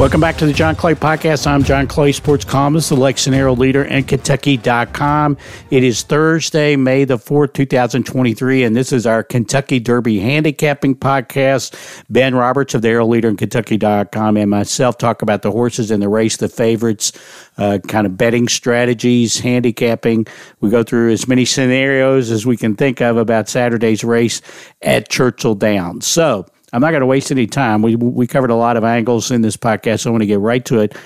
Welcome back to the John Clay Podcast. I'm John Clay, sports columnist, the Herald leader, and Kentucky.com. It is Thursday, May the 4th, 2023, and this is our Kentucky Derby handicapping podcast. Ben Roberts of the Herald leader and Kentucky.com and myself talk about the horses in the race, the favorites, uh, kind of betting strategies, handicapping. We go through as many scenarios as we can think of about Saturday's race at Churchill Downs. So, I'm not going to waste any time. We we covered a lot of angles in this podcast. So I want to get right to it.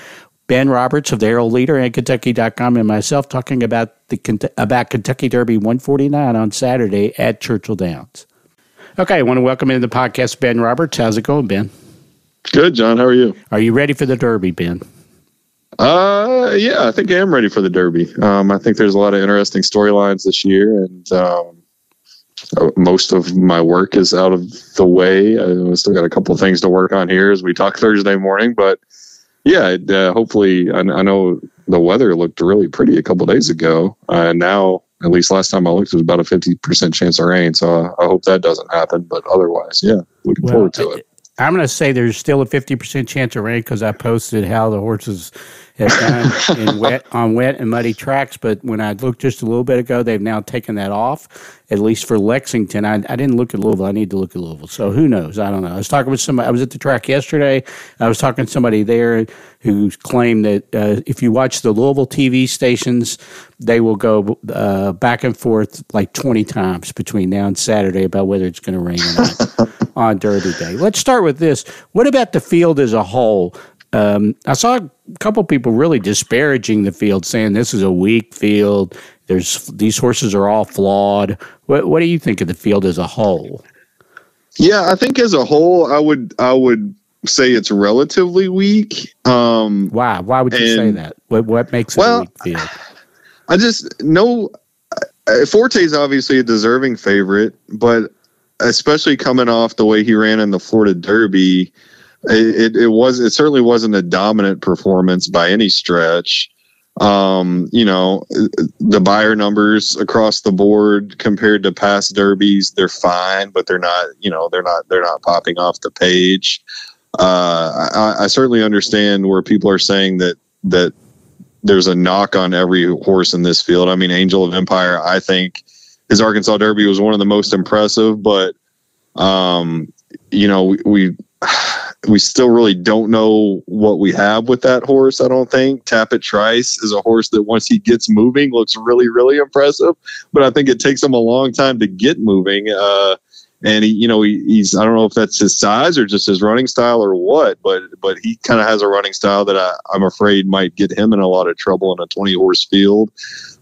Ben Roberts of the Herald Leader and Kentucky.com and myself talking about the about Kentucky Derby 149 on Saturday at Churchill Downs. Okay, I want to welcome in the podcast Ben Roberts. How's it going, Ben? Good, John. How are you? Are you ready for the Derby, Ben? Uh, yeah, I think I am ready for the Derby. Um, I think there's a lot of interesting storylines this year, and um, most of my work is out of the way. I still got a couple of things to work on here as we talk Thursday morning, but yeah, uh, hopefully, I, I, know the weather looked really pretty a couple days ago, uh, and now at least last time I looked, it was about a fifty percent chance of rain. So I, I, hope that doesn't happen. But otherwise, yeah, looking well, forward to it. I'm going to say there's still a 50% chance of rain because I posted how the horses have done in wet on wet and muddy tracks. But when I looked just a little bit ago, they've now taken that off, at least for Lexington. I, I didn't look at Louisville. I need to look at Louisville. So who knows? I don't know. I was talking with somebody. I was at the track yesterday. I was talking to somebody there who claimed that uh, if you watch the Louisville TV stations, they will go uh, back and forth like 20 times between now and Saturday about whether it's going to rain or not on Derby Day. Let's start with this. What about the field as a whole? Um, I saw a couple people really disparaging the field, saying this is a weak field. There's these horses are all flawed. What, what do you think of the field as a whole? Yeah, I think as a whole, I would I would say it's relatively weak. Um, Why? Why would you say that? What what makes it well, a weak field? I just know uh, Forte is obviously a deserving favorite, but especially coming off the way he ran in the Florida Derby it, it was it certainly wasn't a dominant performance by any stretch. Um, you know, the Beyer numbers across the board compared to past derbies, they're fine, but they're not, you know, they're not they're not popping off the page. Uh, I, I certainly understand where people are saying that that there's a knock on every horse in this field. I mean, Angel of Empire, I think his Arkansas Derby was one of the most impressive, but um, you know, we, we we still really don't know what we have with that horse. I don't think Tapit Trice is a horse that once he gets moving looks really, really impressive. But I think it takes him a long time to get moving. Uh, and he, you know, he, he's I don't know if that's his size or just his running style or what, but but he kind of has a running style that I, I'm afraid might get him in a lot of trouble in a 20 horse field.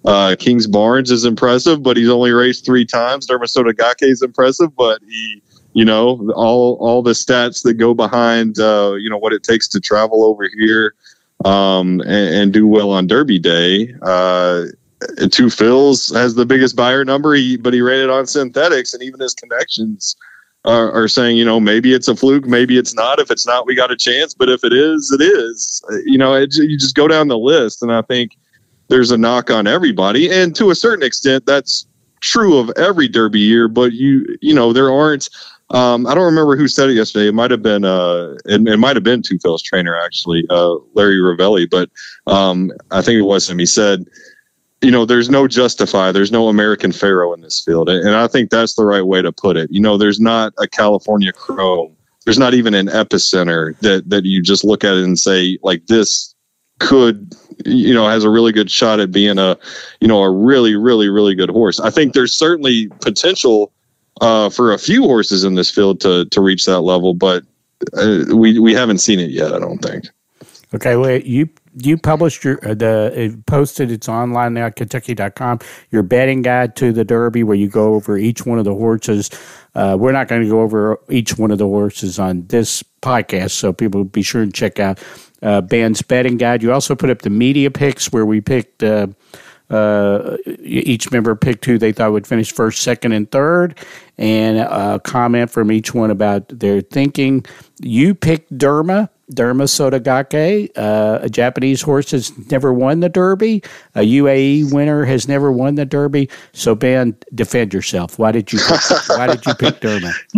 Uh, Kingsbarns is impressive, but he's only raced three times. Derma Sotogake is impressive, but he you know all all the stats that go behind uh, you know what it takes to travel over here um, and, and, do well on Derby Day. Uh, Two Phils has the biggest Beyer number, he, but he ran it on synthetics, and even his connections are, are, saying, you know, maybe it's a fluke, maybe it's not. If it's not, we got a chance, but if it is, it is. You know, it, you just go down the list, and I think there's a knock on everybody, and to a certain extent, that's true of every Derby year. But you, you know, there aren't um, I don't remember who said it yesterday. It might have been uh, it, it might have been Two trainer actually, uh, Larry Rivelli, but um, I think it was him. He said, you know, there's no justify, there's no American Pharoah in this field, and I think that's the right way to put it. You know, there's not a California Chrome, there's not even an epicenter that that you just look at it and say like this could you know has a really good shot at being a you know a really really really good horse. I think there's certainly potential uh, for a few horses in this field to to reach that level, but uh, we we haven't seen it yet. I don't think. Okay, well, you you published your uh, the posted it's online now Kentucky.com your betting guide to the Derby where you go over each one of the horses. Uh, we're not going to go over each one of the horses on this podcast, so people be sure and check out uh, Ben's betting guide. You also put up the media picks where we picked uh, uh, each member picked who they thought would finish first, second, and third, and a comment from each one about their thinking. You picked Derma. Derma Sotogake, uh, a Japanese horse has never won the Derby. A UAE winner has never won the Derby. So, Ben, defend yourself. Why did you? Pick, why did you pick Derma?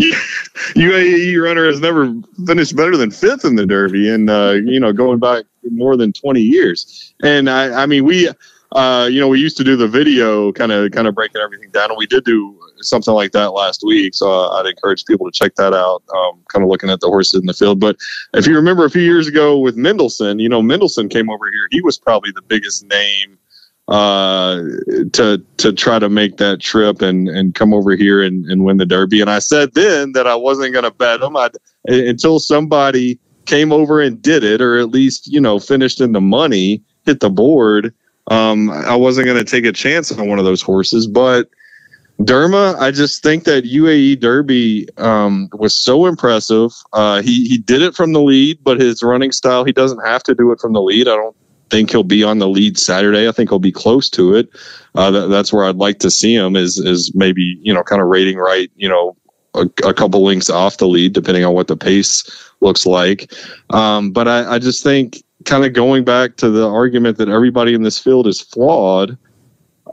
UAE runner has never finished better than fifth in the Derby, and uh, you know, going back more than twenty years. And I, I mean, we uh, you know, we used to do the video kind of kind of breaking everything down, and we did do something like that last week. So I'd encourage people to check that out, um, kind of looking at the horses in the field. But if you remember a few years ago with Mendelssohn, you know, Mendelssohn came over here. He was probably the biggest name uh, to to try to make that trip and and come over here and, and win the Derby. And I said then that I wasn't going to bet him I'd, until somebody came over and did it, or at least you know finished in the money, hit the board um, I wasn't going to take a chance on one of those horses, but Derma, I just think that UAE Derby um, was so impressive. Uh, he he did it from the lead, but his running style, he doesn't have to do it from the lead. I don't think he'll be on the lead Saturday. I think he'll be close to it. Uh, that, that's where I'd like to see him. Is is maybe you know kind of rating right, you know, a, a couple links off the lead, depending on what the pace looks like. Um, but I, I just think kind of going back to the argument that everybody in this field is flawed,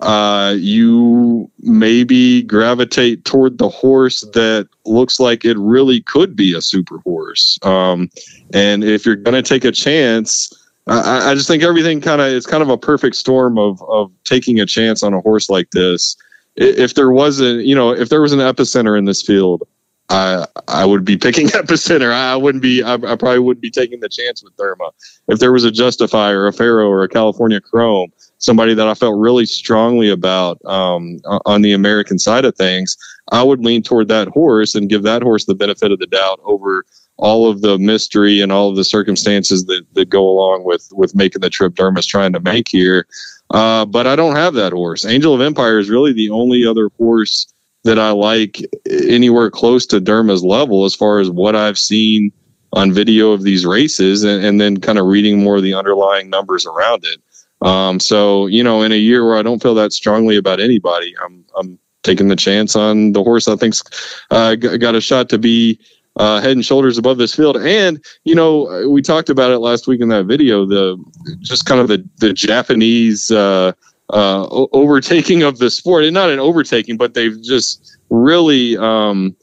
uh, you maybe gravitate toward the horse that looks like it really could be a super horse. Um, and if you're going to take a chance, I, I just think everything kind of it's kind of a perfect storm of of taking a chance on a horse like this. If there wasn't, you know, if there was an epicenter in this field, I I would be picking Epicenter. I wouldn't be. I, I, probably wouldn't be taking the chance with Derma. If there was a Justifier, a Pharoah, or a California Chrome, somebody that I felt really strongly about um, on the American side of things, I would lean toward that horse and give that horse the benefit of the doubt over all of the mystery and all of the circumstances that, that go along with with making the trip Derma's trying to make here. Uh, but I don't have that horse. Angel of Empire is really the only other horse that I like anywhere close to Derma's level as far as what I've seen on video of these races and, and then kind of reading more of the underlying numbers around it. Um, so, you know, in a year where I don't feel that strongly about anybody, I'm, I'm taking the chance on the horse I think's uh, got a shot to be uh, head and shoulders above this field. And, you know, we talked about it last week in that video, the just kind of the, the Japanese, uh, uh, overtaking of the sport, and not an overtaking, but they've just really, um,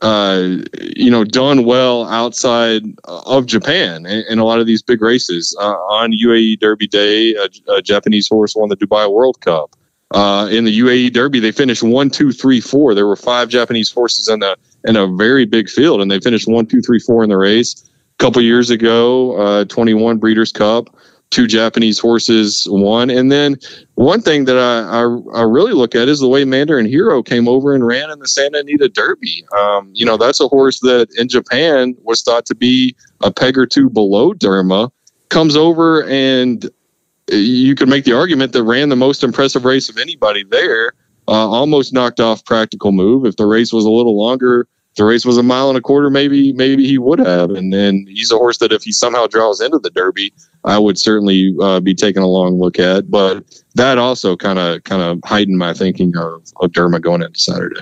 uh, you know, done well outside of Japan in, a lot of these big races. Uh, on UAE Derby Day, a, a, Japanese horse won the Dubai World Cup. Uh, in the UAE Derby, they finished one, two, three, four. There were five Japanese horses in the in a very big field, and they finished one, two, three, four in the race. A couple years ago, uh, 21 Breeders' Cup two Japanese horses won. And then one thing that I, I, I, really look at is the way Mandarin Hero came over and ran in the Santa Anita Derby. Um, you know, that's a horse that in Japan was thought to be a peg or two below Derma, comes over and you could make the argument that ran the most impressive race of anybody there. Uh, almost knocked off practical move. If the race was a little longer, the race was a mile and a quarter, maybe maybe he would have. And then he's a horse that if he somehow draws into the Derby, I would certainly uh, be taking a long look at. But that also kind of kind of heightened my thinking of, of Derma going into Saturday.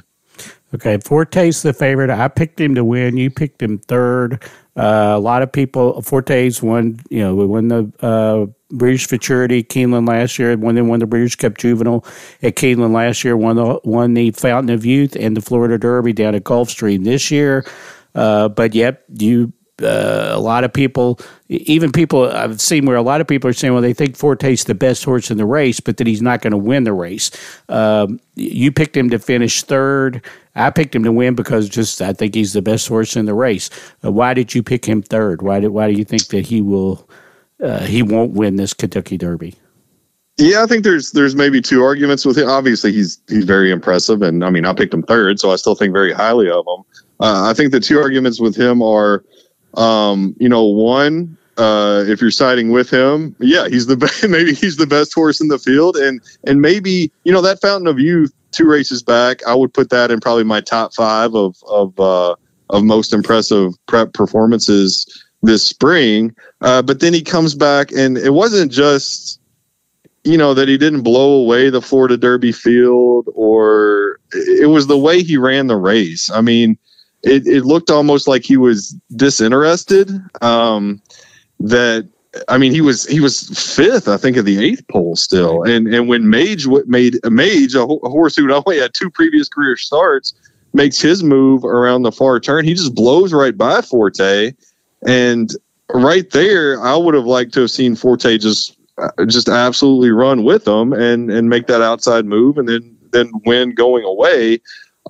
Okay, Forte's the favorite. I picked him to win. You picked him third. Uh, a lot of people, Forte's won, you know, we won the uh, Breeders' Futurity Keeneland last year, won, then won the Breeders' Cup Juvenile at Keeneland last year, won the, won the Fountain of Youth and the Florida Derby down at Gulfstream this year. Uh, but yep, you uh, a lot of people, even people I've seen where a lot of people are saying, well, they think Forte's the best horse in the race, but that he's not going to win the race. Um, you picked him to finish third. I picked him to win because just I think he's the best horse in the race. Uh, why did you pick him third? Why did why do you think that he will uh, he won't win this Kentucky Derby? Yeah, I think there's there's maybe two arguments with him. Obviously, he's he's very impressive, and I mean, I picked him third, so I still think very highly of him. Uh, I think the two arguments with him are um, you know, one, uh, if you're siding with him, yeah, he's the best, maybe he's the best horse in the field, and and maybe you know that Fountain of Youth two races back, I would put that in probably my top five of of uh, of most impressive prep performances this spring. Uh, but then he comes back, and it wasn't just you know that he didn't blow away the Florida Derby field, or it was the way he ran the race. I mean it, it looked almost like he was disinterested. Um, that I mean, he was he was fifth, I think, of the eighth pole still. And and when Mage made Mage a, horse who only had two previous career starts makes his move around the far turn, he just blows right by Forte. And right there, I would have liked to have seen Forte just just absolutely run with them and and make that outside move, and then then win going away.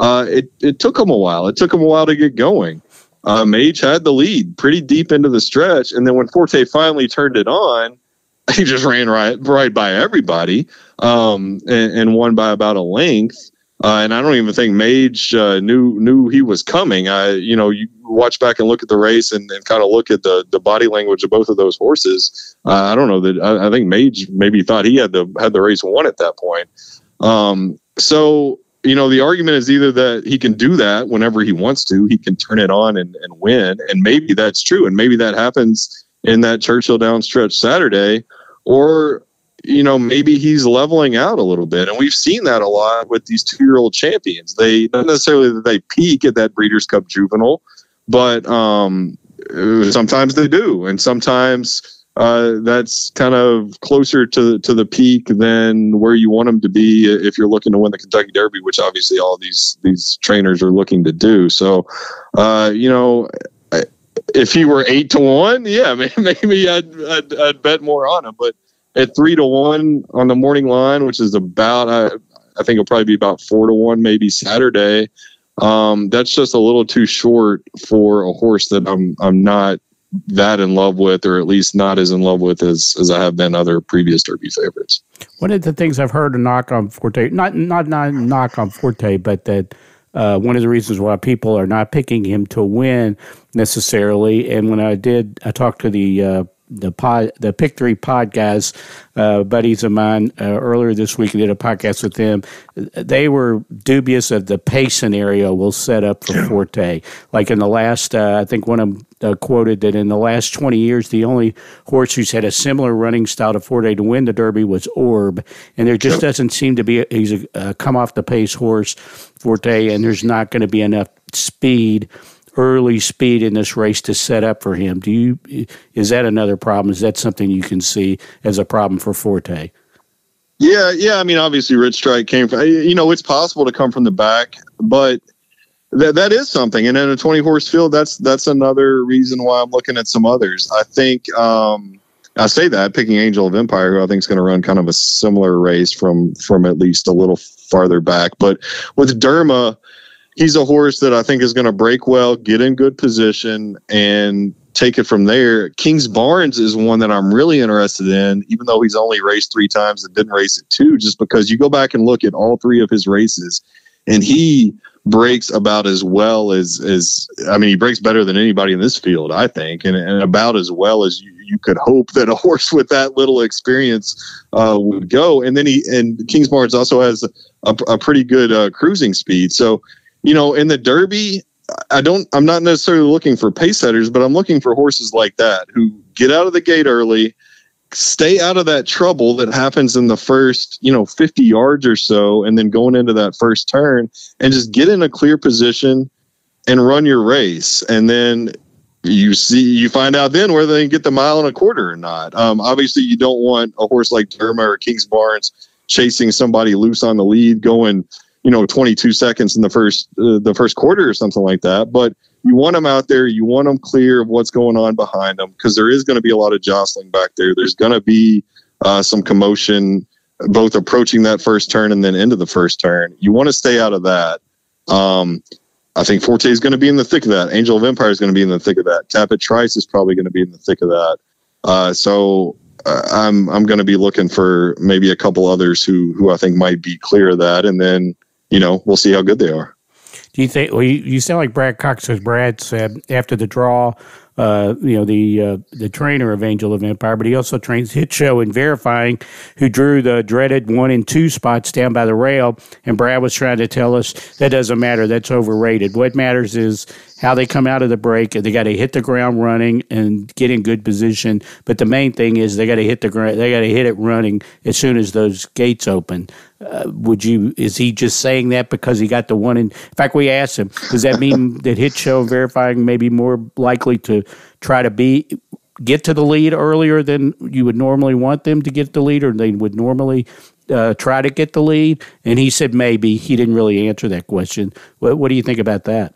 Uh, it it took him a while. It took him a while to get going uh, Mage had the lead pretty deep into the stretch, and then when Forte finally turned it on, he just ran right right by everybody um, and, and, won by about a length. Uh, and I don't even think Mage uh, knew knew he was coming. I, you know, you watch back and look at the race and, and kind of look at the the body language of both of those horses. Uh, I don't know that I, I, think Mage maybe thought he had the had the race won at that point. Um, so you know, the argument is either that he can do that whenever he wants to, he can turn it on and, and win. And maybe that's true. And maybe that happens in that Churchill down stretch Saturday. Or, you know, maybe he's leveling out a little bit. And we've seen that a lot with these two year old champions. They not necessarily that they peak at that Breeders' Cup juvenile, but um, sometimes they do. And sometimes uh, that's kind of closer to to the peak than where you want them to be if you're looking to win the Kentucky Derby, which obviously all these these trainers are looking to do. So, uh, you know, if he were eight to one, yeah, maybe I'd, I'd, I'd bet more on him. But at three to one on the morning line, which is about I, I think it'll probably be about four to one maybe Saturday. Um, that's just a little too short for a horse that I'm I'm not that in love with, or at least not as in love with as as I have been other previous Derby favorites. One of the things I've heard a knock on Forte, not not not knock on Forte, but that uh, one of the reasons why people are not picking him to win necessarily. And when I did, I talked to the uh, the pod, the Pick Three pod guys, uh, buddies of mine, uh, earlier this week. I did a podcast with them. They were dubious of the pace scenario we'll set up for Forte. Like in the last, uh, I think one of them uh, quoted that in the last 20 years, the only horse who's had a similar running style to Forte to win the Derby was Orb. And there just doesn't seem to be, a, he's a, a come off the pace horse, Forte, and there's not going to be enough speed early speed in this race to set up for him. Do you is that another problem? Is that something you can see as a problem for Forte? Yeah, yeah. I mean, obviously, Rich Strike came from. You know, it's possible to come from the back, but that that is something. And in a twenty horse field, that's that's another reason why I'm looking at some others. I think. um I say that picking Angel of Empire, who I think is going to run kind of a similar race from from at least a little farther back. But with Derma, he's a horse that I think is going to break well, get in good position, and take it from there. Kingsbarns is one that I'm really interested in, even though he's only raced three times and didn't race it two, just because you go back and look at all three of his races, and he breaks about as well as as I mean, he breaks better than anybody in this field, I think, and, and about as well as you, you could hope that a horse with that little experience uh, would go. And then he and Kingsbarns also has a, a pretty good uh, cruising speed, so you know, in the Derby, I don't. I'm not necessarily looking for pace setters, but I'm looking for horses like that who get out of the gate early, stay out of that trouble that happens in the first, you know, 50 yards or so, and then going into that first turn, and just get in a clear position and run your race, and then you see you find out then whether they get the mile and a quarter or not. Um, obviously, you don't want a horse like Derma or Kingsbarns chasing somebody loose on the lead, going you know 22 seconds in the first uh, the first quarter or something like that but you want them out there you want them clear of what's going on behind them because there is going to be a lot of jostling back there. There's going to be uh, some commotion both approaching that first turn and then into the first turn. You want to stay out of that. Um, i think forte is going to be in the thick of that. Angel of empire is going to be in the thick of that. Tapit trice is probably going to be in the thick of that. Uh, so uh, I'm I'm going to be looking for maybe a couple others who who I think might be clear of that, and then you know, we'll see how good they are. Do you think? Well, you, you sound like Brad Cox, as Brad said after the draw. Uh, you know the uh, the trainer of Angel of Empire, but he also trains Hit Show in verifying, who drew the dreaded one and two spots down by the rail. And Brad was trying to tell us that doesn't matter. That's overrated. What matters is how they come out of the break. They got to hit the ground running and get in good position. But the main thing is they got to hit the ground. They got to hit it running as soon as those gates open. Uh, would you? Is he just saying that because he got the one? In, in fact, we asked him. Does that mean that hit show verifying may be more likely to try to be get to the lead earlier than you would normally want them to get the lead, or they would normally uh, try to get the lead? And he said maybe. He didn't really answer that question. What, what do you think about that?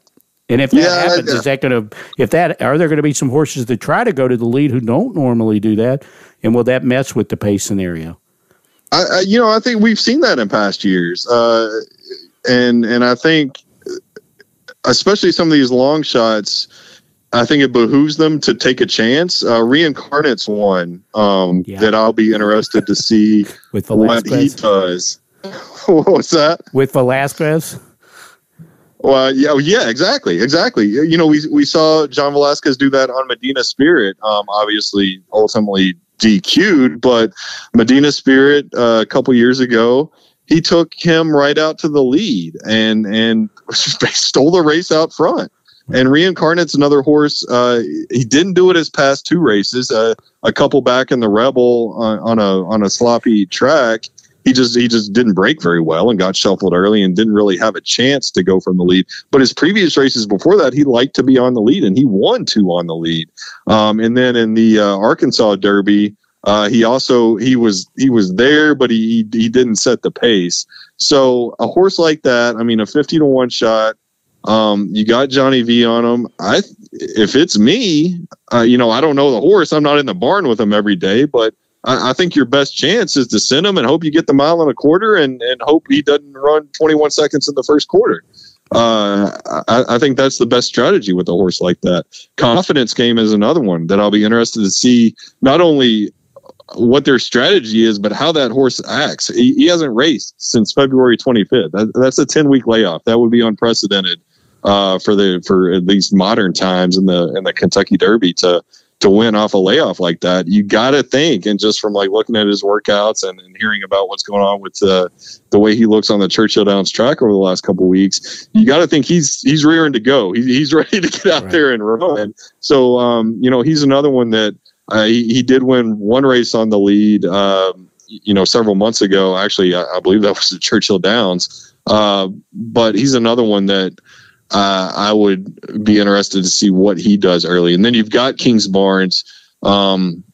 And if that yeah, happens, is that going to if that are there going to be some horses that try to go to the lead who don't normally do that, and will that mess with the pace scenario? I, I you know I think we've seen that in past years, uh, and and I think especially some of these long shots. I think it behooves them to take a chance. Uh, Reincarnate's one um, yeah. that I'll be interested to see with what he does. what was that? With Velazquez? Well, yeah, yeah, exactly, exactly. You know, we we saw John Velazquez do that on Medina Spirit. Um, obviously, ultimately DQ'd, but Medina Spirit uh, a couple years ago, he took him right out to the lead and and stole the race out front. And Reincarnate's another horse. Uh, he didn't do it his past two races. Uh, a couple back in the Rebel on, on a on a sloppy track he just he just didn't break very well and got shuffled early and didn't really have a chance to go from the lead. But his previous races before that, he liked to be on the lead and he won two on the lead. Um, and then in the uh, Arkansas Derby, uh, he also he was he was there, but he he didn't set the pace. So a horse like that, I mean, a fifty to one shot. Um, you got Johnny V on him. I if it's me, uh, you know, I don't know the horse. I'm not in the barn with him every day, but I, I, think your best chance is to send him and hope you get the mile and a quarter and, and hope he doesn't run 21 seconds in the first quarter. Uh, I, I, think that's the best strategy with a horse like that. Confidence game is another one that I'll be interested to see not only what their strategy is, but how that horse acts. He, he hasn't raced since February 25th. That, that's a 10 week layoff. That would be unprecedented uh, for the for at least modern times in the in the Kentucky Derby to to win off a layoff like that, you got to think, and just from like looking at his workouts and, and hearing about what's going on with uh, the way he looks on the Churchill Downs track over the last couple weeks, you got to think he's he's rearing to go. He, he's ready to get out right. there and run. So, um, you know, he's another one that uh, he, he, did win one race on the lead. Um, you know, several months ago. Actually, I, I believe that was the Churchill Downs. Uh, but he's another one that uh, I would be interested to see what he does early. And then you've got Kingsbarns, um,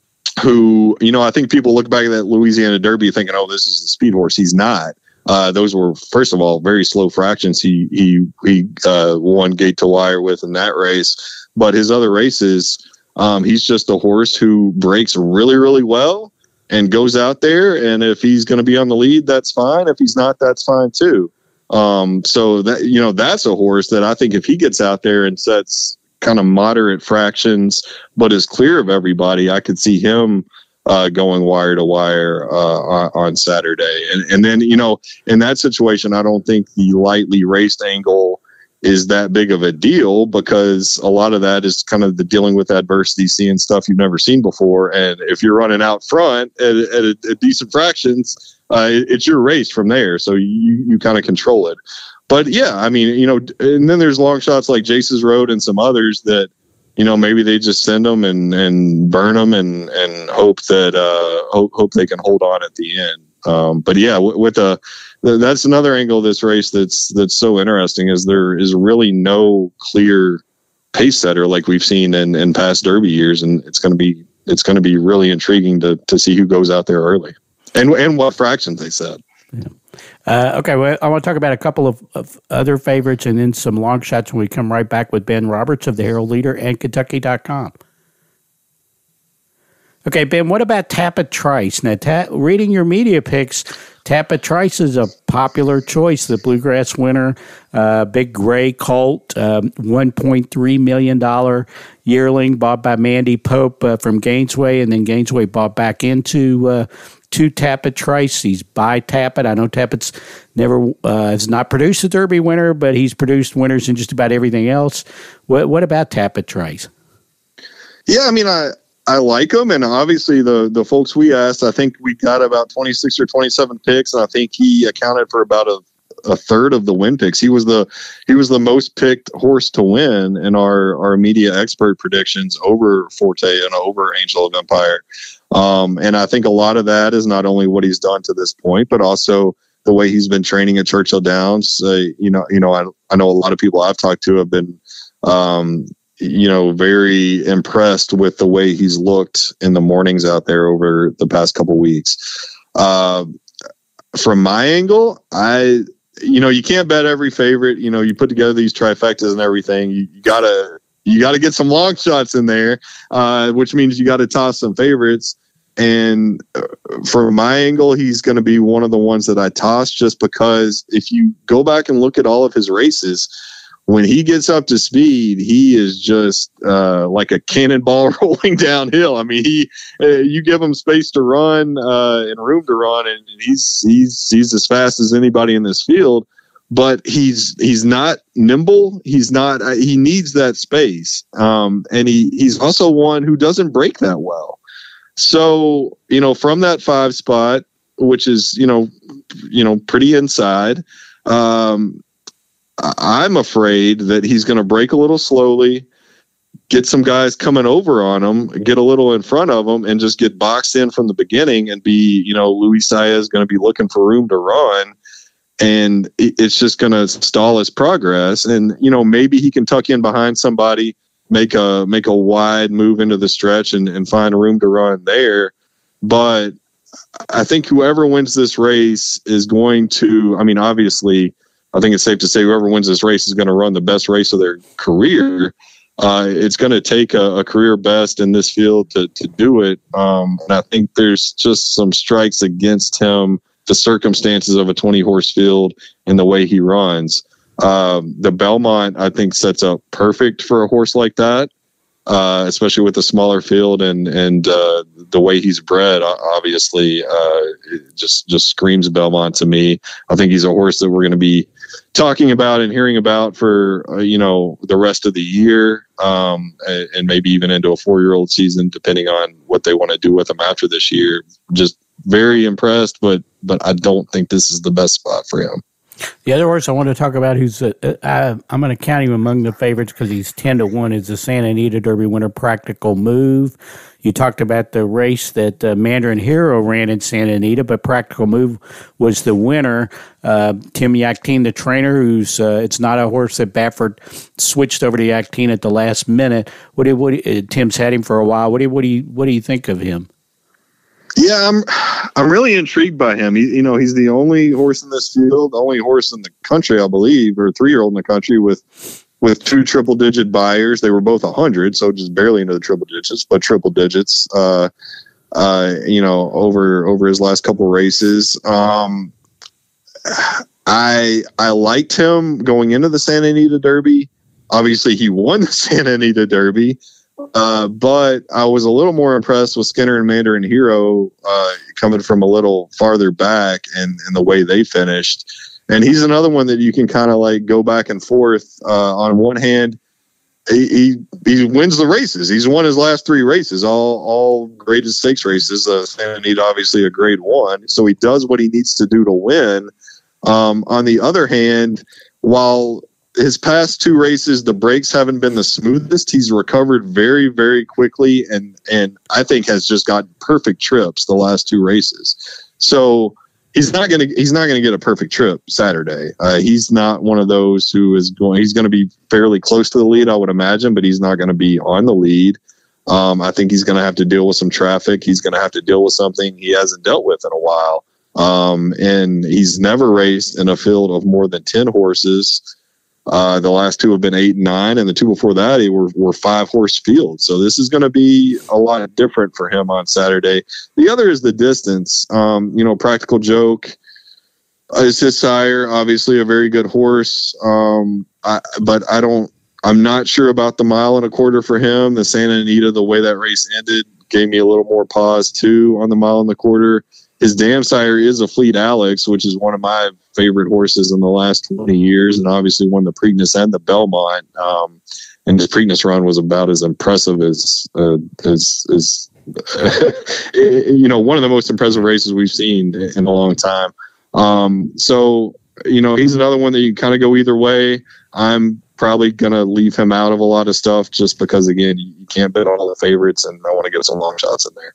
who, you know, I think people look back at that Louisiana Derby thinking, oh, this is the speed horse. He's not. Uh, those were, first of all, very slow fractions. He he he uh, won gate to wire with in that race, but his other races, um, he's just a horse who breaks really really well and goes out there. And if he's going to be on the lead, that's fine. If he's not, that's fine too. Um, so that you know that's a horse that I think if he gets out there and sets kind of moderate fractions, but is clear of everybody, I could see him uh, going wire to wire uh, on Saturday. And and then you know in that situation, I don't think the lightly raced angle is that big of a deal because a lot of that is kind of the dealing with adversity, seeing stuff you've never seen before. And if you're running out front at, at, at decent fractions, uh, it's your race from there. So you, you kind of control it. But yeah, I mean, you know, and then there's long shots like Jace's Road and some others that, you know, maybe they just send them and, and burn them and, and hope that, uh, hope, hope they can hold on at the end. Um, but yeah, with, with a, that's another angle of this race that's that's so interesting is there is really no clear pace setter like we've seen in, in past Derby years, and it's going to be it's going to be really intriguing to to see who goes out there early and and what fractions they said. Yeah. Uh, okay, well, I want to talk about a couple of, of, other favorites and then some long shots when we come right back with Ben Roberts of the Herald Leader and Kentucky.com. Okay, Ben, what about Tapit Trice? Now, ta- reading your media picks, Tapit Trice is a popular choice, the bluegrass winner, uh, big gray colt, um, $1.3 million yearling bought by Mandy Pope uh, from Gainesway, and then Gainesway bought back into uh, to Tapit Trice. He's by Tapit. I know Tapit's never uh, has not produced a Derby winner, but he's produced winners in just about everything else. What, what about Tapit Trice? Yeah, I mean, I I like him, and obviously the the folks we asked, I think we got about twenty six or twenty seven picks, and I think he accounted for about a, a third of the win picks. He was the he was the most picked horse to win in our our media expert predictions over Forte and over Angel of Empire. Um, and I think a lot of that is not only what he's done to this point, but also the way he's been training at Churchill Downs. Uh, you know, you know, I, I know a lot of people I've talked to have been, um, you know, very impressed with the way he's looked in the mornings out there over the past couple weeks. Uh, from my angle, I, you know, you can't bet every favorite. You know, you put together these trifectas and everything. You, you gotta, you gotta get some long shots in there, uh, which means you got to toss some favorites. And uh, from my angle, he's going to be one of the ones that I toss just because if you go back and look at all of his races, when he gets up to speed, he is just uh, like a cannonball rolling downhill. I mean, he uh, you give him space to run uh, and room to run, and he's he's he's as fast as anybody in this field. But he's he's not nimble. He's not. Uh, he needs that space, um, and he he's also one who doesn't break that well. So you know, from that five spot, which is you know, you know, pretty inside. Um, I'm afraid that he's going to break a little slowly, get some guys coming over on him, get a little in front of him, and just get boxed in from the beginning and be, you know, Luis is going to be looking for room to run. And it's just going to stall his progress. And, you know, maybe he can tuck in behind somebody, make a make a wide move into the stretch and, and find room to run there. But I think whoever wins this race is going to, I mean, obviously, I think it's safe to say whoever wins this race is going to run the best race of their career. Uh, it's going to take a, a, career best in this field to, to do it. Um, and I think there's just some strikes against him, the circumstances of a 20 horse field and the way he runs. Um, the Belmont, I think, sets up perfect for a horse like that, uh, especially with the smaller field and and uh, the way he's bred. Obviously, uh, just just screams Belmont to me. I think he's a horse that we're going to be talking about and hearing about for uh, you know the rest of the year um, and, and, maybe even into a four year old season depending on what they want to do with him after this year just very impressed but but i don't think this is the best spot for him the other horse I want to talk about, who's uh, uh I, am going to count him among the favorites because he's ten to one, is the Santa Anita Derby winner, Practical Move. You talked about the race that uh, Mandarin Hero ran in Santa Anita, but Practical Move was the winner. Uh, Tim Yakteen, the trainer, who's uh, it's not a horse that Baffert switched over to Yakteen at the last minute. What do, what do, uh, Tim's had him for a while. What do what do you what do you think of him? Yeah, I'm I'm really intrigued by him. He, you know, he's the only horse in this field, the only horse in the country, I believe, or three year old in the country with with two triple digit Beyers. They were both 100, so just barely into the triple digits, but triple digits. Uh, uh, you know, over over his last couple races. Um, I I liked him going into the Santa Anita Derby. Obviously, he won the Santa Anita Derby, uh, but I was a little more impressed with Skinner and Mandarin Hero uh, coming from a little farther back and, and the way they finished and he's another one that you can kind of like go back and forth. Uh, on one hand, he, he, he wins the races. He's won his last three races, all all graded stakes races. Uh, Santa obviously a grade one, so he does what he needs to do to win. Um, on the other hand, while his past two races, the breaks haven't been the smoothest. He's recovered very, very quickly, and and I think has just got perfect trips the last two races. So he's not to he's not to get a perfect trip Saturday. Uh, he's not one of those who is going. He's going to be fairly close to the lead, I would imagine, but he's not going to be on the lead. Um, I think he's going to have to deal with some traffic. He's going to have to deal with something he hasn't dealt with in a while. Um, and he's never raced in a field of more than ten horses. Uh, the last two have been eight and nine, and the two before that were, were five horse fields. So this is going to be a lot different for him on Saturday. The other is the distance. Um, you know, practical joke is his sire, obviously a very good horse. Um, I, but I don't, I'm not sure about the mile and a quarter for him. The Santa Anita, the way that race ended, gave me a little more pause too on the mile and the quarter his dam sire is Afleet Alex, which is one of my favorite horses in the last 20 years, and obviously won the Preakness and the Belmont. Um, and his Preakness run was about as impressive as uh, as, as you know one of the most impressive races we've seen in a long time. Um, so you know he's another one that you kind of go either way. I'm probably gonna leave him out of a lot of stuff just because again you can't bet on all the favorites, and I want to get some long shots in there.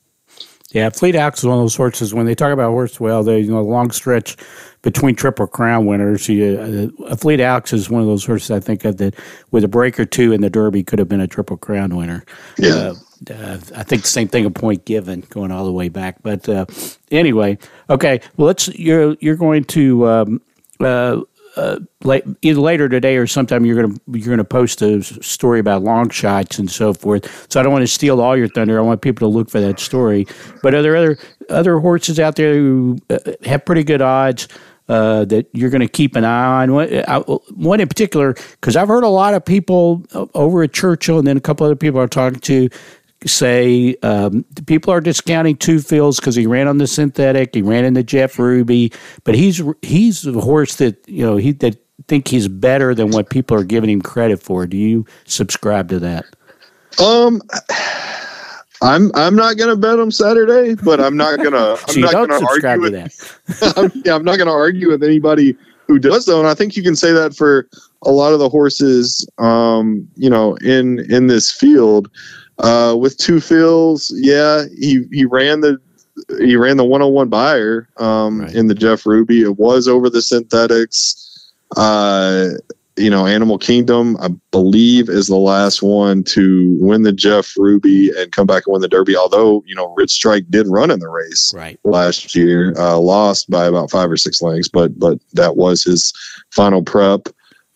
Yeah, Fleet Alex is one of those horses. When they talk about horse, well, they you know long stretch between Triple Crown winners. You, uh, Fleet Alex is one of those horses I think that with a break or two in the Derby could have been a Triple Crown winner. Yeah. Uh, uh, I think the same thing a point given going all the way back. But uh, anyway, okay. Well, let's you're you're going to um, uh, uh, either later today or sometime you're gonna you're gonna post a story about long shots and so forth. So I don't want to steal all your thunder. I want people to look for that story. But are there other other horses out there who uh, have pretty good odds? Uh, that you're going to keep an eye on. One, I, one in particular, because I've heard a lot of people over at Churchill, and then a couple other people I'm talking to say um, people are discounting Two Phil's because he ran on the synthetic, he ran in the Jeff Ruby, but he's he's a horse that you know he that think he's better than what people are giving him credit for. Do you subscribe to that? Um. I'm I'm not gonna bet him Saturday, but I'm not gonna I'm not gonna argue with that. I'm, yeah, I'm not gonna argue with anybody who does though, and I think you can say that for a lot of the horses, um, you know, in in this field. Uh, with Two Phil's, yeah, he he ran the he ran the 101 Beyer um, right. in the Jeff Ruby. It was over the synthetics. Uh, you know, Animal Kingdom, I believe, is the last one to win the Jeff Ruby and come back and win the Derby. Although, you know, Rich Strike did run in the race right. last year, uh, lost by about five or six lengths, but but that was his final prep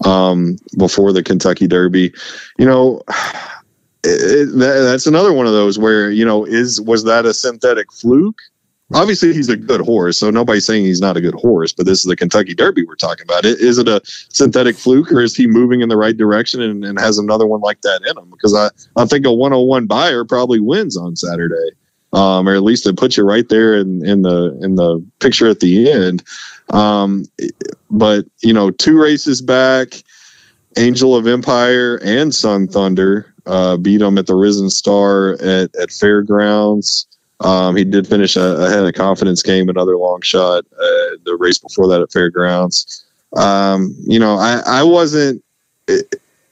um, before the Kentucky Derby. You know it, that, that's another one of those where you know is was that a synthetic fluke? Obviously, he's a good horse, so nobody's saying he's not a good horse. But this is the Kentucky Derby we're talking about. Is it a synthetic fluke, or is he moving in the right direction and, and has another one like that in him? Because I, I think a 101 Beyer probably wins on Saturday, um, or at least it puts you right there in, in the in the picture at the end. Um, but you know, two races back, Angel of Empire and Sun Thunder uh, beat him at the Risen Star at, at Fairgrounds. Um, he did finish ahead of Confidence Game, another long shot. Uh, the race before that at Fairgrounds. Um, you know, I, I wasn't.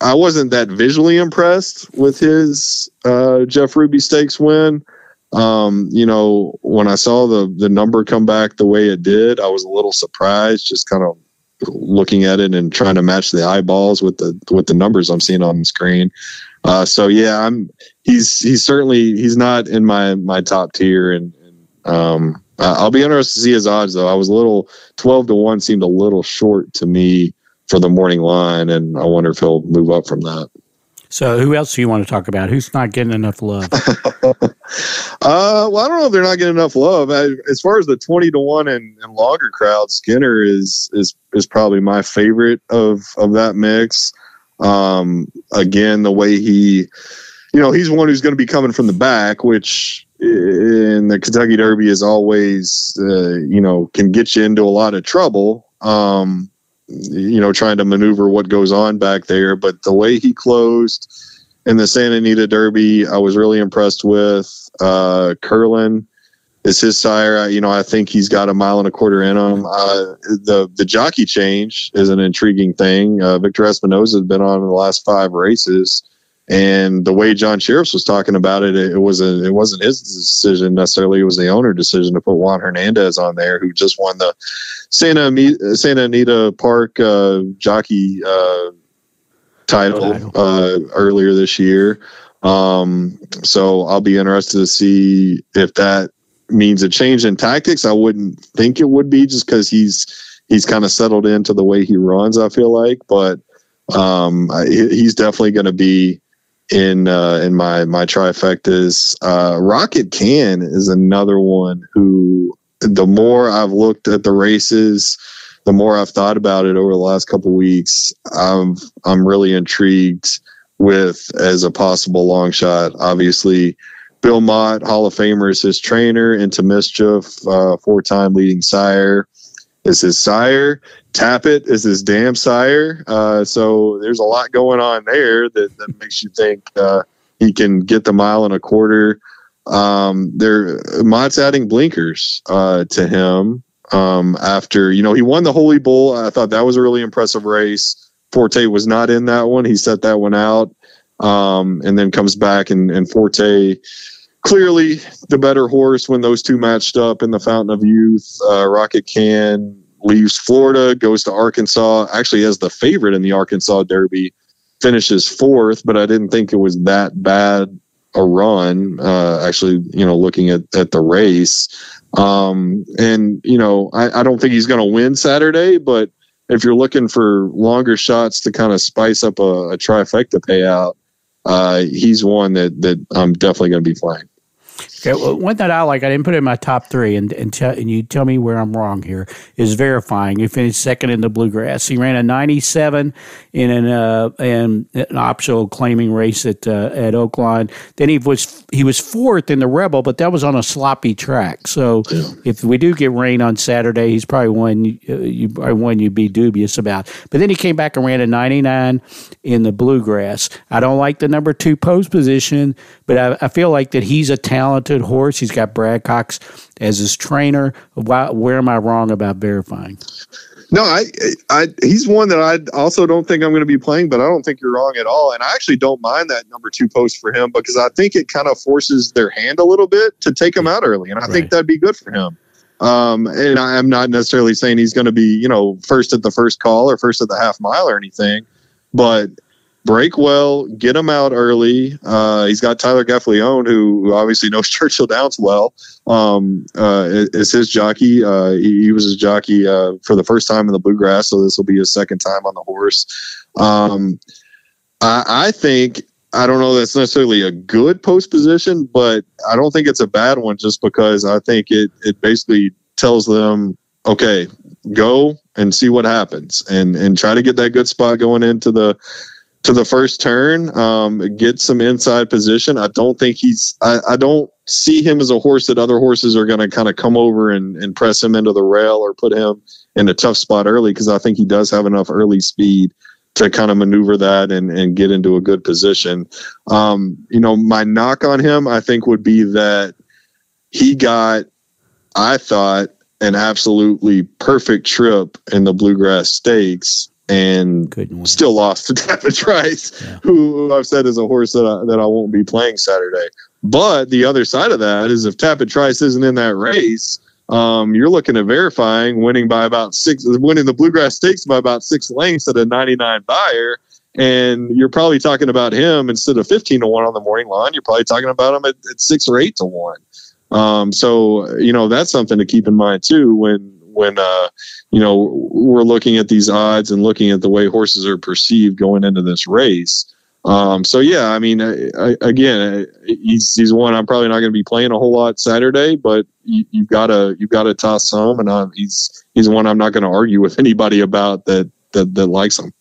I wasn't that visually impressed with his uh, Jeff Ruby Stakes win. Um, you know, when I saw the the number come back the way it did, I was a little surprised. Just kind of looking at it and trying to match the eyeballs with the with the numbers I'm seeing on the screen. Uh, so yeah, I'm he's he's certainly he's not in my my top tier, and, and um, I'll be interested to see his odds though. I was a little twelve to one seemed a little short to me for the morning line, and I wonder if he'll move up from that. So, who else do you want to talk about? Who's not getting enough love? uh, well, I don't know if they're not getting enough love. As far as the twenty to one and, and longer crowd, Skinner is is is probably my favorite of of that mix. Um, again, the way he, you know, he's one who's going to be coming from the back, which in the Kentucky Derby is always, uh, you know, can get you into a lot of trouble. Um, you know, trying to maneuver what goes on back there. But the way he closed in the Santa Anita Derby, I was really impressed with. Uh, Curlin is his sire. You know, I think he's got a mile and a quarter in him. Uh, the the jockey change is an intriguing thing. Uh, Victor Espinoza has been on in the last five races. And the way John Shirreffs was talking about it, it, was a, it wasn't his decision necessarily. It was the owner decision to put Juan Hernandez on there, who just won the Santa Santa Anita Park uh, jockey uh, title uh, earlier this year. Um, so I'll be interested to see if that means a change in tactics. I wouldn't think it would be just because he's he's kind of settled into the way he runs. I feel like, but um, he's definitely going to be in uh, in my my trifectas. Uh, Rocket Can is another one who the more I've looked at the races, the more I've thought about it over the last couple weeks. I'm I'm really intrigued with as a possible long shot. Obviously, Bill Mott, Hall of Famer, is his trainer. Into Mischief, uh, four time leading sire is his sire. Tapit is his dam sire. Uh, so there's a lot going on there that, that makes you think uh, he can get the mile and a quarter. Um, there, Mott's adding blinkers uh, to him um, after you know he won the Holy Bull. I thought that was a really impressive race. Forte was not in that one. He set that one out, um, and then comes back and, and Forte clearly the better horse when those two matched up in the Fountain of Youth. Uh, Rocket Can leaves Florida, goes to Arkansas, actually as the favorite in the Arkansas Derby, finishes fourth, but I didn't think it was that bad a run. Uh, actually, you know, looking at, at the race. Um, and, you know, I, I don't think he's going to win Saturday, but if you're looking for longer shots to kind of spice up a, a trifecta payout, uh, he's one that, that I'm definitely going to be playing. Okay, well, one that I like, I didn't put it in my top three, and and, te- and you tell me where I'm wrong here. Is Verifying. He finished second in the bluegrass. He ran a 97 in an uh, in an optional claiming race at uh, at Oaklawn. Then he was he was fourth in the Rebel, but that was on a sloppy track. So yeah. if we do get rain on Saturday, he's probably one uh, you probably one you'd be dubious about. But then he came back and ran a 99 in the bluegrass. I don't like the number two post position, but I, I feel like that he's a talented talented horse. He's got Brad Cox as his trainer. Why, where am I wrong about Verifying? No, I, I, he's one that I also don't think I'm going to be playing, but I don't think you're wrong at all. And I actually don't mind that number two post for him because I think it kind of forces their hand a little bit to take him out early, and I right. think that'd be good for him. Um, and I'm not necessarily saying he's going to be, you know, first at the first call or first at the half mile or anything, but break well, get him out early. Uh, he's got Tyler Gaffalione, who obviously knows Churchill Downs well. Um, uh, is his jockey. Uh, he, he, was his jockey uh, for the first time in the bluegrass, so this will be his second time on the horse. Um, I, I think I don't know that's necessarily a good post position, but I don't think it's a bad one just because I think it it basically tells them, okay, go and see what happens and and try to get that good spot going into the to the first turn, um, get some inside position. I don't think he's. I, I don't see him as a horse that other horses are going to kind of come over and, and press him into the rail or put him in a tough spot early because I think he does have enough early speed to kind of maneuver that and, and get into a good position. Um, you know, my knock on him, I think, would be that he got, I thought, an absolutely perfect trip in the Bluegrass Stakes and still lost to Tapit Trice, yeah. who I've said is a horse that I, that I won't be playing Saturday. But the other side of that is if Tapit Trice isn't in that race, um, you're looking at Verifying winning by about six, winning the Bluegrass Stakes by about six lengths at a 99 Beyer. And you're probably talking about him instead of 15 to 1 on the morning line. You're probably talking about him at, at 6 or 8 to 1. Um, so, you know, that's something to keep in mind too when, when, uh, you know, we're looking at these odds and looking at the way horses are perceived going into this race. Um, so yeah, I mean, I, I, again, he's he's one I'm probably not going to be playing a whole lot Saturday, but you, have got to you've got to toss home, and I'm, he's he's one I'm not going to argue with anybody about that that that likes him.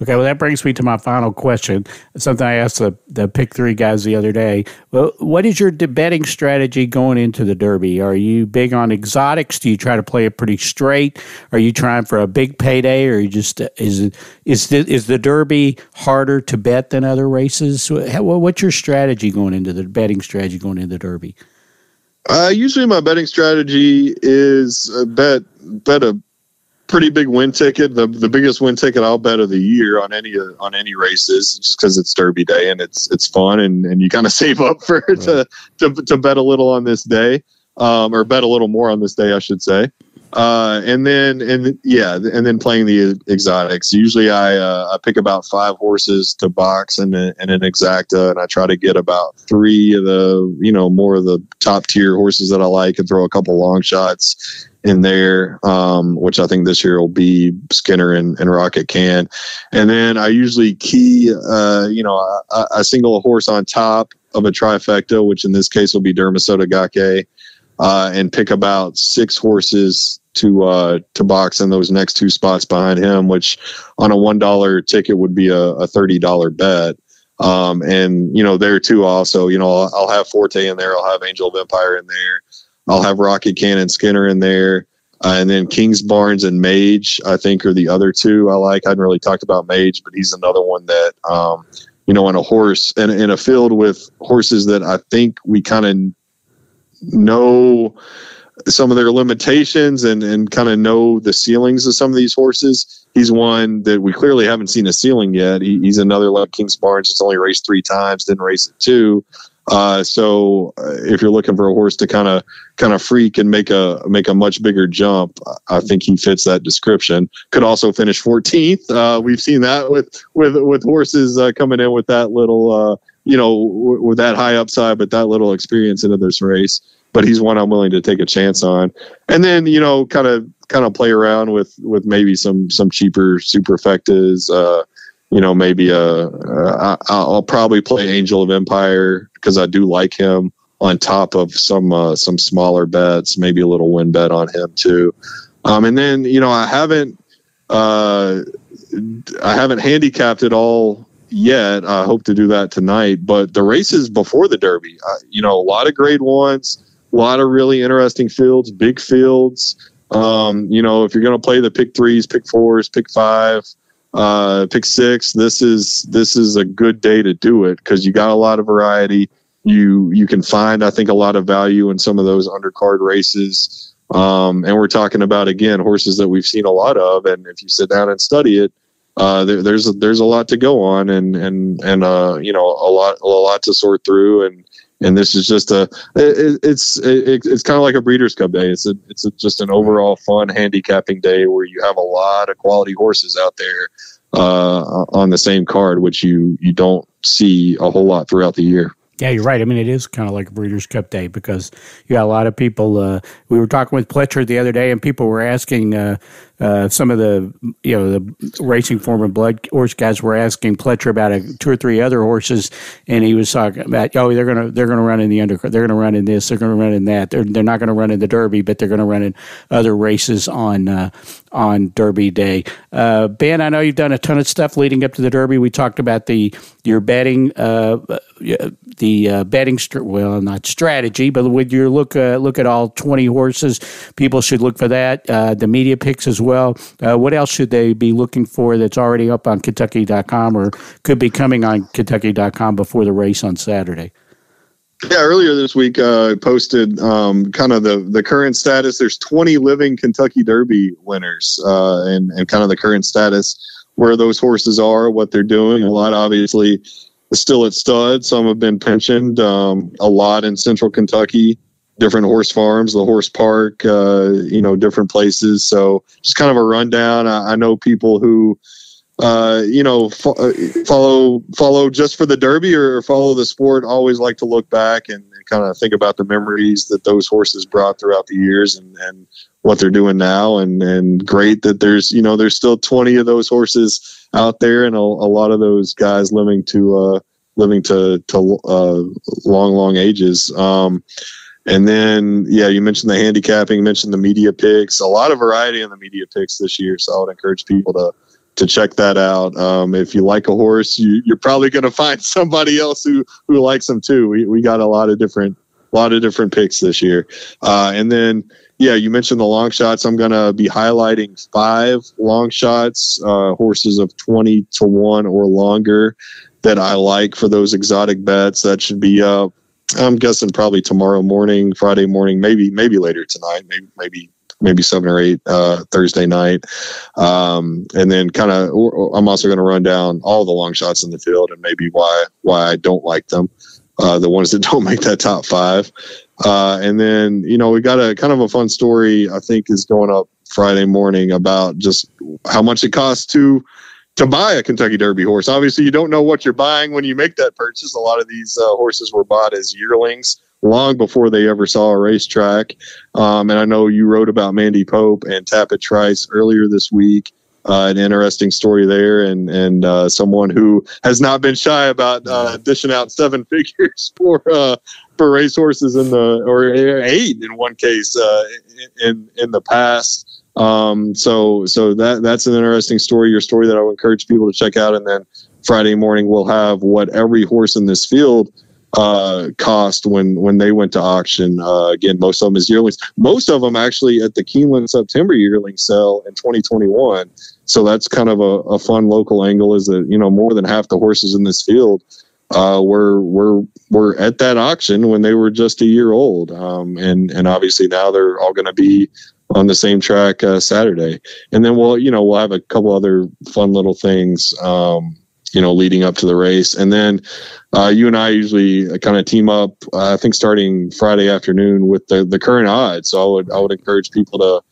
Okay, well, that brings me to my final question. something I asked the, the pick three guys the other day. Well, what is your betting strategy going into the Derby? Are you big on exotics? Do you try to play it pretty straight? Are you trying for a big payday, or you just is is the, is the Derby harder to bet than other races? What's your strategy going into the betting strategy going into the Derby? Uh, usually, my betting strategy is bet bet a pretty big win ticket. The the biggest win ticket I'll bet of the year on any on any races, just because it's Derby Day and it's it's fun and, and you kind of save up for right. to, to to bet a little on this day, um, or bet a little more on this day, I should say. Uh, and then and yeah, and then playing the exotics. Usually, I uh, I pick about five horses to box and and an exacta, and I try to get about three of the you know more of the top tier horses that I like, and throw a couple long shots in there, um, which I think this year will be Skinner and, and Rocket Can. And then I usually key, uh, you know, a, single a horse on top of a trifecta, which in this case will be Derma Sotogake, uh, and pick about six horses to uh, to box in those next two spots behind him, which on a one dollar ticket would be a, a thirty dollar bet. Um, and you know there too also you know I'll, I'll have Forte in there, I'll have Angel of Empire in there. I'll have Rocket Can and Skinner in there. Uh, and then Kingsbarns and Mage, I think, are the other two I like. I hadn't really talked about Mage, but he's another one that, um, you know, in a horse and in, in a field with horses that I think we kind of know some of their limitations and, and kind of know the ceilings of some of these horses. He's one that we clearly haven't seen a ceiling yet. He, he's another like Kingsbarns. It's only raced three times, didn't race it two. Uh, so uh, if you're looking for a horse to kind of kind of freak and make a make a much bigger jump, I think he fits that description. Could also finish 14th. Uh, we've seen that with with with horses uh, coming in with that little uh, you know w- with that high upside, but that little experience into this race. But he's one I'm willing to take a chance on, and then you know kind of kind of play around with with maybe some some cheaper superfectas. Uh, you know, maybe a, a I'll probably play Angel of Empire because I do like him on top of some uh, some smaller bets, maybe a little win bet on him too. Um, and then you know I haven't uh, I haven't handicapped it all yet. I hope to do that tonight. But the races before the Derby, uh, you know, a lot of grade ones, a lot of really interesting fields, big fields. Um, you know, if you're going to play the pick threes, pick fours, pick five, uh, pick six. This is this is a good day to do it because you got a lot of variety. You you can find I think a lot of value in some of those undercard races. Um, and we're talking about again horses that we've seen a lot of, and if you sit down and study it, uh, there, there's there's a lot to go on, and and and uh, you know a lot a lot to sort through, and and this is just a it, it's it, it's kind of like a Breeders' Cup day it's a, it's a, just an overall fun handicapping day where you have a lot of quality horses out there uh, on the same card which you you don't see a whole lot throughout the year yeah, you're right. I mean, it is kind of like a Breeders' Cup day because you got a lot of people. Uh, we were talking with Pletcher the other day, and people were asking uh, uh, some of the you know the racing form and BloodHorse guys were asking Pletcher about a, two or three other horses, and he was talking about oh they're gonna they're gonna run in the undercard, they're gonna run in this, they're gonna run in that, they're they're not gonna run in the Derby, but they're gonna run in other races on uh, on Derby day. Uh, ben, I know you've done a ton of stuff leading up to the Derby. We talked about the your betting uh, the uh, betting well not strategy, but with your look look at all twenty horses, people should look for that. the media picks as well well. Uh, what else should they be looking for that's already up on Kentucky.com or could be coming on Kentucky.com before the race on Saturday? Yeah, earlier this week, uh, posted um, kind of the the current status. There's 20 living Kentucky Derby winners, uh, and and kind of the current status where those horses are, what they're doing. A lot, obviously, still at stud. Some have been pensioned. Um, a lot in Central Kentucky different horse farms, the horse park, uh, you know, different places. So just kind of a rundown. I, I know people who, uh, you know, fo- uh, follow follow just for the Derby or follow the sport. Always like to look back and, and kind of think about the memories that those horses brought throughout the years and, and what they're doing now. And and great that there's you know there's still 20 of those horses out there and a, a lot of those guys living to uh, living to to uh, long long ages. Um, and then, yeah, you mentioned the handicapping, mentioned the media picks, a lot of variety in the media picks this year. So I would encourage people to to check that out. Um, if you like a horse, you, are probably going to find somebody else who who likes them too. We we got a lot of different a lot of different picks this year. Uh, and then, yeah, you mentioned the long shots. I'm going to be highlighting five long shots, uh, horses of 20 to one or longer that I like for those exotic bets. That should be up I'm guessing probably tomorrow morning, Friday morning, maybe maybe later tonight, maybe maybe maybe seven or eight uh, Thursday night, um, and then kind of I'm also going to run down all the long shots in the field and maybe why why I don't like them, uh, the ones that don't make that top five, uh, and then you know we got a kind of a fun story I think is going up Friday morning about just how much it costs to to buy a Kentucky Derby horse. Obviously, you don't know what you're buying when you make that purchase. A lot of these uh, horses were bought as yearlings long before they ever saw a racetrack. Um, and I know you wrote about Mandy Pope and Tapit Trice earlier this week. Uh, an interesting story there, and and uh, someone who has not been shy about uh, dishing out seven figures for uh, for racehorses in the or eight in one case uh, in in the past. Um, so so that that's an interesting story. Your story that I would encourage people to check out. And then Friday morning we'll have what every horse in this field uh, cost when when they went to auction. Uh, again, most of them is yearlings. Most of them actually at the Keeneland September yearling sale in 2021. So that's kind of a, a fun local angle. Is that you know more than half the horses in this field uh, were were were at that auction when they were just a year old, um, and and obviously now they're all going to be on the same track uh, Saturday, and then we'll you know we'll have a couple other fun little things. Um, you know, leading up to the race. And then uh, you and I usually kind of team up. Uh, I think starting Friday afternoon with the the current odds. So I would I would encourage people to.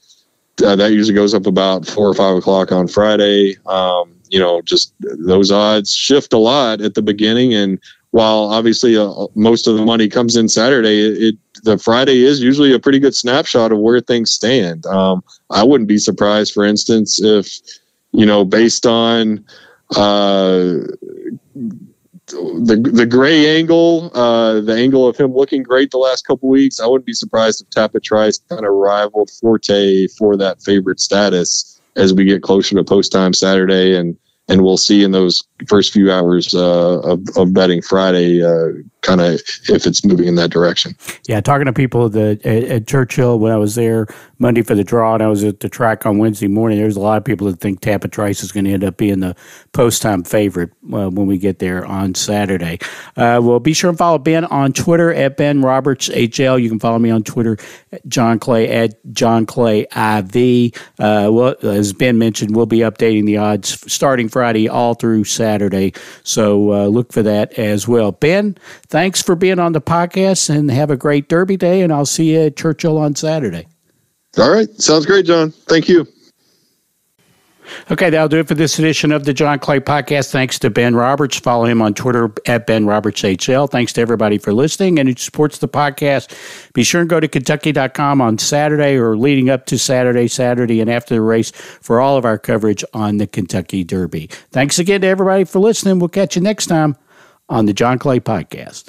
Uh, that usually goes up about four or five o'clock on Friday. Um, you know, just those odds shift a lot at the beginning, and while obviously uh, most of the money comes in Saturday, it, the Friday is usually a pretty good snapshot of where things stand. Um, I wouldn't be surprised, for instance, if you know, based on uh, the the gray angle, uh, the angle of him looking great the last couple weeks, I wouldn't be surprised if Tapit Trice kind of rivaled Forte for that favorite status as we get closer to post time Saturday and and we'll see in those first few hours uh, of, of, betting Friday, uh, kind of if it's moving in that direction. Yeah, talking to people at, at, Churchill when I was there Monday for the draw, and I was at the track on Wednesday morning. There's a lot of people that think Tapit Trice is going to end up being the post time favorite uh, when we get there on Saturday. Uh, well, be sure and follow Ben on Twitter at Ben Roberts HL. You can follow me on Twitter, John Clay at John Clay IV. Uh, well, as Ben mentioned, we'll be updating the odds starting Friday all through Saturday. So uh, look for that as well. Ben, thanks for being on the podcast and have a great Derby day. And I'll see you at Churchill on Saturday. All right. Sounds great, John. Thank you. Okay, that'll do it for this edition of the John Clay Podcast. Thanks to Ben Roberts. Follow him on Twitter at Ben Roberts HL. Thanks to everybody for listening and who supports the podcast. Be sure and go to Kentucky.com on Saturday or leading up to Saturday, Saturday, and after the race for all of our coverage on the Kentucky Derby. Thanks again to everybody for listening. We'll catch you next time on the John Clay Podcast.